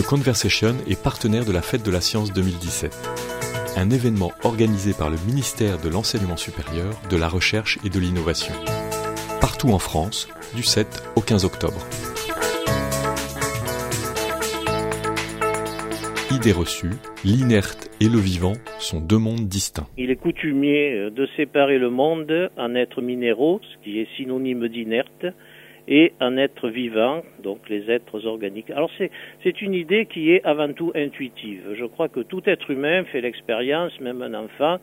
The Conversation est partenaire de la Fête de la Science 2017, un événement organisé par le ministère de l'Enseignement supérieur, de la Recherche et de l'Innovation, partout en France, du 7 au 15 octobre. Idée reçue, l'inerte et le vivant sont deux mondes distincts. Il est coutumier de séparer le monde en êtres minéraux, ce qui est synonyme d'inerte, et un être vivant, donc les êtres organiques. Alors c'est une idée qui est avant tout intuitive. Je crois que tout être humain fait l'expérience, même un enfant,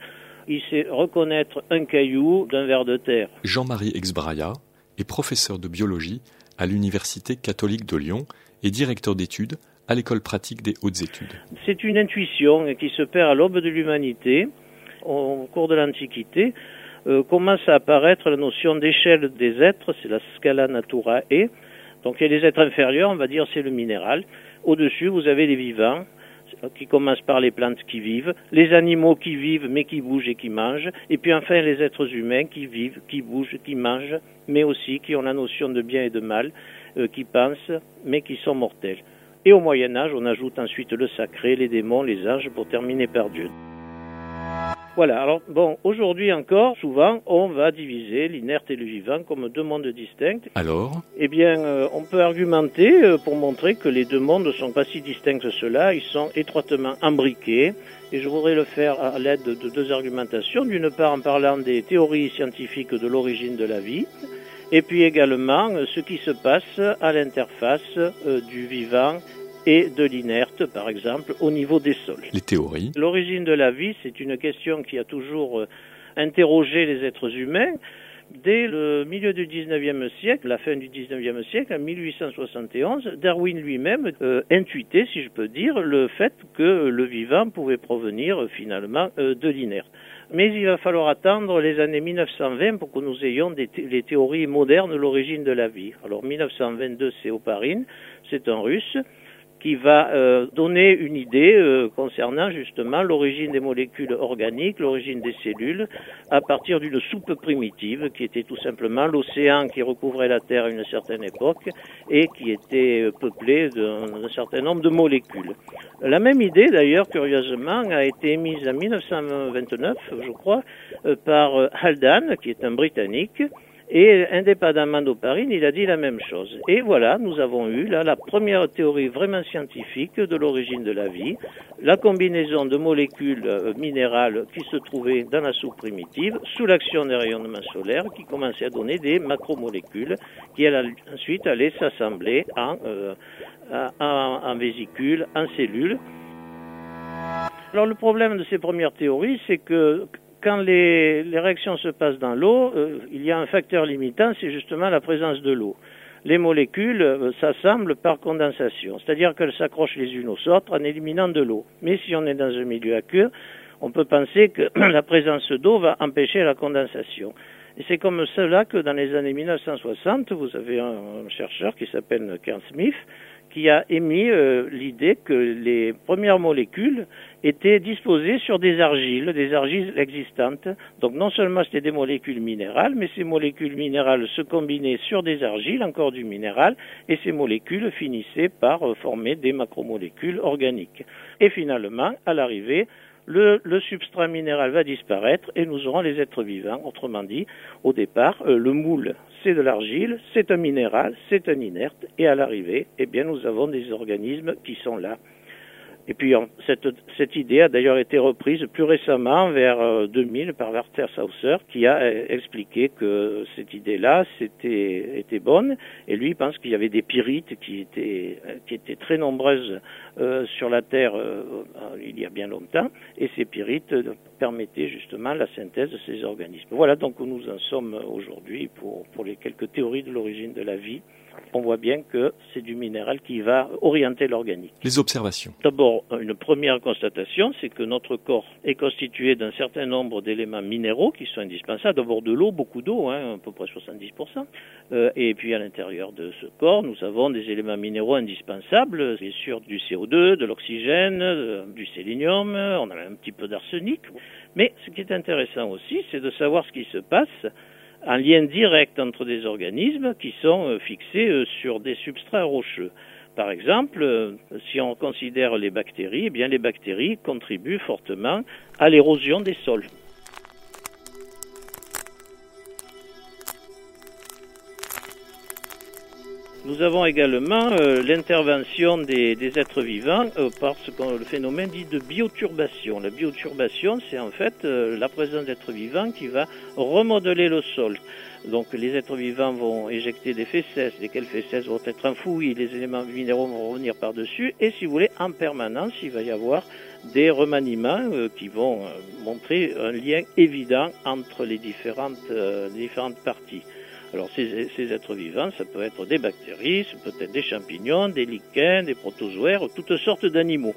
il sait reconnaître un caillou d'un ver de terre. Jean-Marie Exbraya est professeur de biologie à l'Université catholique de Lyon et directeur d'études à l'école pratique des hautes études. C'est une intuition qui se perd à l'aube de l'humanité, au cours de l'Antiquité. Euh, commence à apparaître la notion d'échelle des êtres, c'est la scala natura e. Donc il y a les êtres inférieurs, on va dire c'est le minéral. Au-dessus, vous avez les vivants, qui commencent par les plantes qui vivent, les animaux qui vivent mais qui bougent et qui mangent, et puis enfin les êtres humains qui vivent, qui bougent, qui mangent, mais aussi qui ont la notion de bien et de mal, euh, qui pensent mais qui sont mortels. Et au Moyen Âge, on ajoute ensuite le sacré, les démons, les anges, pour terminer par Dieu. Voilà, alors bon, aujourd'hui encore, souvent, on va diviser l'inerte et le vivant comme deux mondes distincts. Alors Eh bien, euh, on peut argumenter euh, pour montrer que les deux mondes ne sont pas si distincts que cela, ils sont étroitement imbriqués. Et je voudrais le faire à l'aide de deux argumentations. D'une part, en parlant des théories scientifiques de l'origine de la vie, et puis également euh, ce qui se passe à l'interface du vivant et de l'inerte, par exemple, au niveau des sols. Les théories. L'origine de la vie, c'est une question qui a toujours euh, interrogé les êtres humains. Dès le milieu du 19e siècle, la fin du 19e siècle, en 1871, Darwin lui-même euh, intuitait, si je peux dire, le fait que le vivant pouvait provenir euh, finalement de l'inerte. Mais il va falloir attendre les années 1920 pour que nous ayons des les théories modernes de l'origine de la vie. Alors 1922, c'est Oparin, c'est un russe qui va euh, donner une idée euh, concernant justement l'origine des molécules organiques, l'origine des cellules, à partir d'une soupe primitive qui était tout simplement l'océan qui recouvrait la Terre à une certaine époque et qui était euh, peuplé d'un certain nombre de molécules. La même idée, d'ailleurs, curieusement, a été émise en 1929, je crois, par Haldane, qui est un Britannique, et indépendamment d'Oparine, il a dit la même chose. Et voilà, nous avons eu là la première théorie vraiment scientifique de l'origine de la vie, la combinaison de molécules euh, minérales qui se trouvaient dans la soupe primitive sous l'action des rayonnements solaires qui commençaient à donner des macromolécules qui ensuite allaient s'assembler en, euh, en, en vésicules, en cellules. Alors le problème de ces premières théories, c'est que quand les, réactions se passent dans l'eau, euh, il y a un facteur limitant, c'est justement la présence de l'eau. Les molécules euh, s'assemblent par condensation, c'est-à-dire qu'elles s'accrochent les unes aux autres en éliminant de l'eau. Mais si on est dans un milieu aqueux, on peut penser que la présence d'eau va empêcher la condensation. Et c'est comme cela que dans les années 1960, vous avez un, chercheur qui s'appelle Kern Smith qui a émis euh, l'idée que les premières molécules étaient disposées sur des argiles, des argiles existantes. Donc non seulement c'était des molécules minérales, mais ces molécules minérales se combinaient sur des argiles, encore du minéral, et ces molécules finissaient par euh, former des macromolécules organiques. Et finalement, à l'arrivée, le, substrat minéral va disparaître et nous aurons les êtres vivants. Autrement dit, au départ, euh, le moule, c'est de l'argile, c'est un minéral, c'est un inerte, et à l'arrivée, eh bien, nous avons des organismes qui sont là. Et puis cette, cette idée a d'ailleurs été reprise plus récemment, vers 2000, euh, par Werther Sauser, qui a euh, expliqué que cette idée-là c'était, était bonne. Et lui pense qu'il y avait des pyrites qui étaient, qui étaient très nombreuses euh, sur la Terre il y a bien longtemps. Et ces pyrites permettaient justement la synthèse de ces organismes. Voilà donc où nous en sommes aujourd'hui pour, pour les quelques théories de l'origine de la vie on voit bien que c'est du minéral qui va orienter l'organique. Les observations. D'abord, une première constatation, c'est que notre corps est constitué d'un certain nombre d'éléments minéraux qui sont indispensables. D'abord de l'eau, beaucoup d'eau, hein, à peu près 70%. Euh, et puis à l'intérieur de ce corps, nous avons des éléments minéraux indispensables, bien sûr du CO2, de l'oxygène, euh, du sélénium, on a un petit peu d'arsenic. Mais ce qui est intéressant aussi, c'est de savoir ce qui se passe un lien direct entre des organismes qui sont euh, fixés euh, sur des substrats rocheux. Par exemple, euh, si on considère les bactéries, eh bien les bactéries contribuent fortement à l'érosion des sols. Nous avons également euh, l'intervention des, êtres vivants euh, par ce qu'on le phénomène dit de bioturbation. La bioturbation, c'est en fait euh, la présence d'êtres vivants qui va remodeler le sol. Donc les êtres vivants vont éjecter des fesses, lesquelles fesses vont être enfouies, les éléments minéraux vont revenir par-dessus, et si vous voulez, en permanence, il va y avoir des remaniements qui vont montrer un lien évident entre les différentes, les différentes parties. Alors ces, êtres vivants, ça peut être des bactéries, ça peut être des champignons, des lichens, des protozoaires, toutes sortes d'animaux.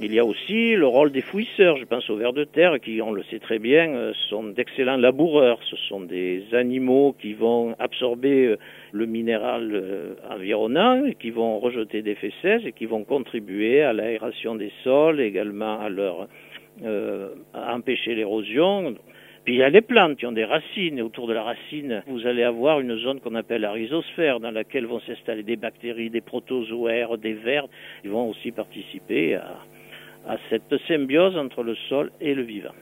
Il y a aussi le rôle des fouisseurs. Je pense aux vers de terre qui, on le sait très bien, euh, sont d'excellents laboureurs. Ce sont des animaux qui vont absorber euh, le minéral euh, environnant, qui vont rejeter des fesses et qui vont contribuer à l'aération des sols, également à leur à empêcher l'érosion. Puis il y a les plantes qui ont des racines, et autour de la racine, vous allez avoir une zone qu'on appelle la rhizosphère, dans laquelle vont s'installer des bactéries, des protozoaires, des vers. Ils vont aussi participer à, cette symbiose entre le sol et le vivant.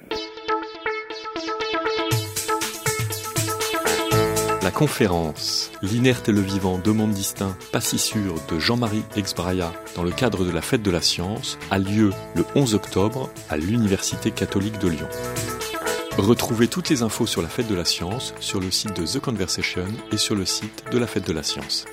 La conférence L'inerte et le vivant, deux mondes distincts, pas si sûrs de Jean-Marie Exbraya dans le cadre de la fête de la science a lieu le 11 octobre à l'Université catholique de Lyon. Retrouvez toutes les infos sur la fête de la science sur le site de The Conversation et sur le site de la fête de la science.